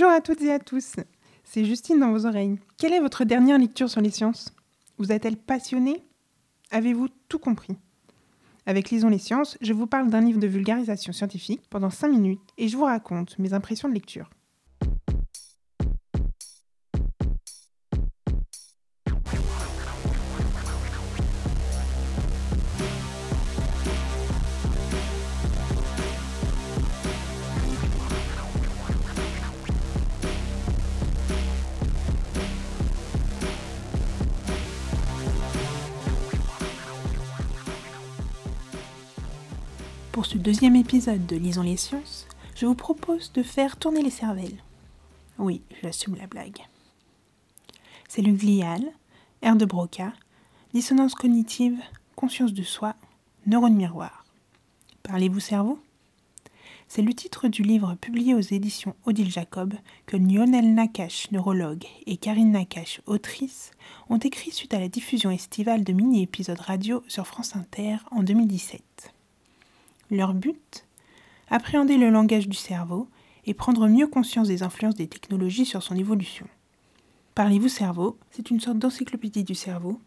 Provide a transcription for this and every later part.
Bonjour à toutes et à tous, c'est Justine dans vos oreilles. Quelle est votre dernière lecture sur les sciences? Vous a-t-elle passionné Avez-vous tout compris? Avec Lisons les sciences, je vous parle d'un livre de vulgarisation scientifique pendant 5 minutes et je vous raconte mes impressions de lecture. Pour ce deuxième épisode de Lisons les sciences, je vous propose de faire tourner les cervelles. Oui, j'assume la blague. Cellules gliales, aire de Broca, dissonance cognitive, conscience de soi, neurones miroir. Parlez-vous cerveau? C'est le titre du livre publié aux éditions Odile Jacob que Lionel Nakache, neurologue, et Karine Nakache, autrice, ont écrit suite à la diffusion estivale de mini-épisodes radio sur France Inter en 2017. Leur but Appréhender le langage du cerveau et prendre mieux conscience des influences des technologies sur son évolution. Parlez-vous cerveau? C'est une sorte d'encyclopédie du cerveau,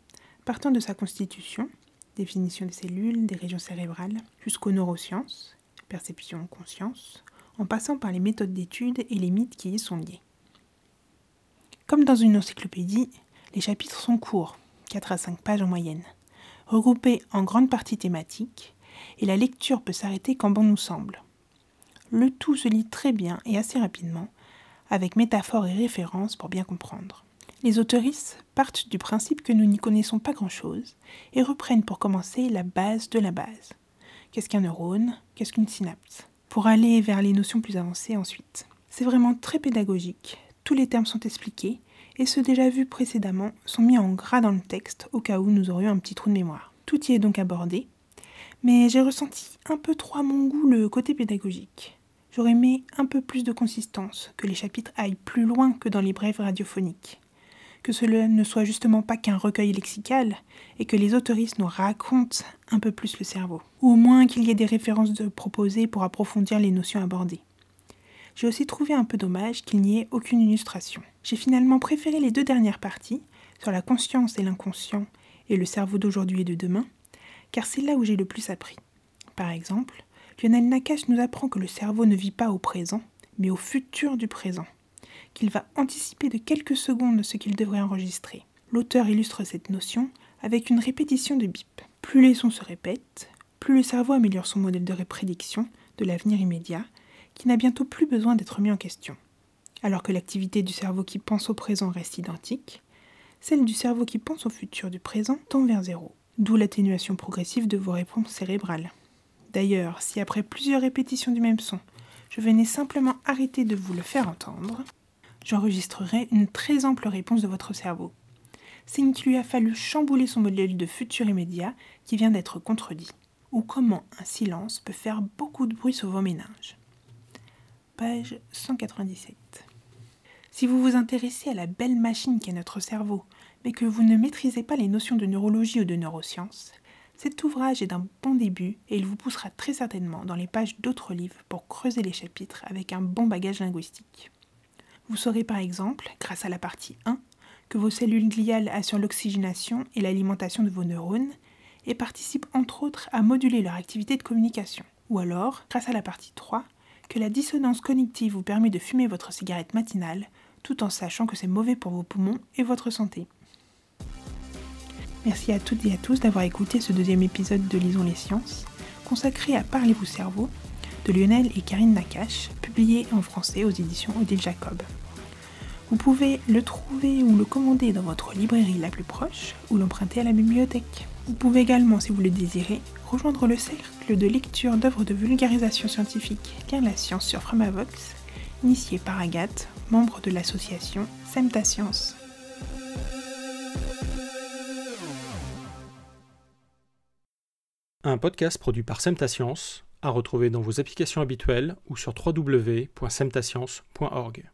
partant de sa constitution, définition des cellules, des régions cérébrales, jusqu'aux neurosciences, perception, conscience, en passant par les méthodes d'étude et les mythes qui y sont liés. Comme dans une encyclopédie, les chapitres sont courts, 4 à 5 pages en moyenne, regroupés en grande partie thématiques, et la lecture peut s'arrêter quand bon nous semble. Le tout se lit très bien et assez rapidement, avec métaphores et références pour bien comprendre. Les autoristes partent du principe que nous n'y connaissons pas grand-chose et reprennent pour commencer la base de la base. Qu'est-ce qu'un neurone? Qu'est-ce qu'une synapse? Pour aller vers les notions plus avancées ensuite. C'est vraiment très pédagogique, tous les termes sont expliqués et ceux déjà vus précédemment sont mis en gras dans le texte au cas où nous aurions un petit trou de mémoire. Tout y est donc abordé mais j'ai ressenti un peu trop à mon goût le côté pédagogique. J'aurais aimé un peu plus de consistance, que les chapitres aillent plus loin que dans les brèves radiophoniques, que cela ne soit justement pas qu'un recueil lexical, et que les autoristes nous racontent un peu plus le cerveau, ou au moins qu'il y ait des références proposées pour approfondir les notions abordées. J'ai aussi trouvé un peu dommage qu'il n'y ait aucune illustration. J'ai finalement préféré les deux dernières parties, sur la conscience et l'inconscient, et le cerveau d'aujourd'hui et de demain, car c'est là où j'ai le plus appris. Par exemple, Lionel Nakache nous apprend que le cerveau ne vit pas au présent, mais au futur du présent, qu'il va anticiper de quelques secondes ce qu'il devrait enregistrer. L'auteur illustre cette notion avec une répétition de bip. Plus les sons se répètent, plus le cerveau améliore son modèle de prédiction de l'avenir immédiat, qui n'a bientôt plus besoin d'être mis en question. Alors que l'activité du cerveau qui pense au présent reste identique, celle du cerveau qui pense au futur du présent tend vers zéro d'où l'atténuation progressive de vos réponses cérébrales. D'ailleurs, si après plusieurs répétitions du même son, je venais simplement arrêter de vous le faire entendre, j'enregistrerai une très ample réponse de votre cerveau. C'est qu'il lui a fallu chambouler son modèle de futur immédiat qui vient d'être contredit, ou comment un silence peut faire beaucoup de bruit sur vos méninges. Page 197. Si vous vous intéressez à la belle machine qu'est notre cerveau, mais que vous ne maîtrisez pas les notions de neurologie ou de neurosciences, cet ouvrage est d'un bon début et il vous poussera très certainement dans les pages d'autres livres pour creuser les chapitres avec un bon bagage linguistique. Vous saurez par exemple, grâce à la partie 1, que vos cellules gliales assurent l'oxygénation et l'alimentation de vos neurones et participent entre autres à moduler leur activité de communication. Ou alors, grâce à la partie 3, que la dissonance cognitive vous permet de fumer votre cigarette matinale tout en sachant que c'est mauvais pour vos poumons et votre santé. Merci à toutes et à tous d'avoir écouté ce deuxième épisode de Lisons les sciences, consacré à Parlez-vous cerveau de Lionel et Karine Nakache, publié en français aux éditions Odile Jacob. Vous pouvez le trouver ou le commander dans votre librairie la plus proche ou l'emprunter à la bibliothèque. Vous pouvez également, si vous le désirez, rejoindre le cercle de lecture d'œuvres de vulgarisation scientifique Lire la science sur Framavox, initié par Agathe, membre de l'association Semta Science. Un podcast produit par Semtascience, à retrouver dans vos applications habituelles ou sur www.semtascience.org.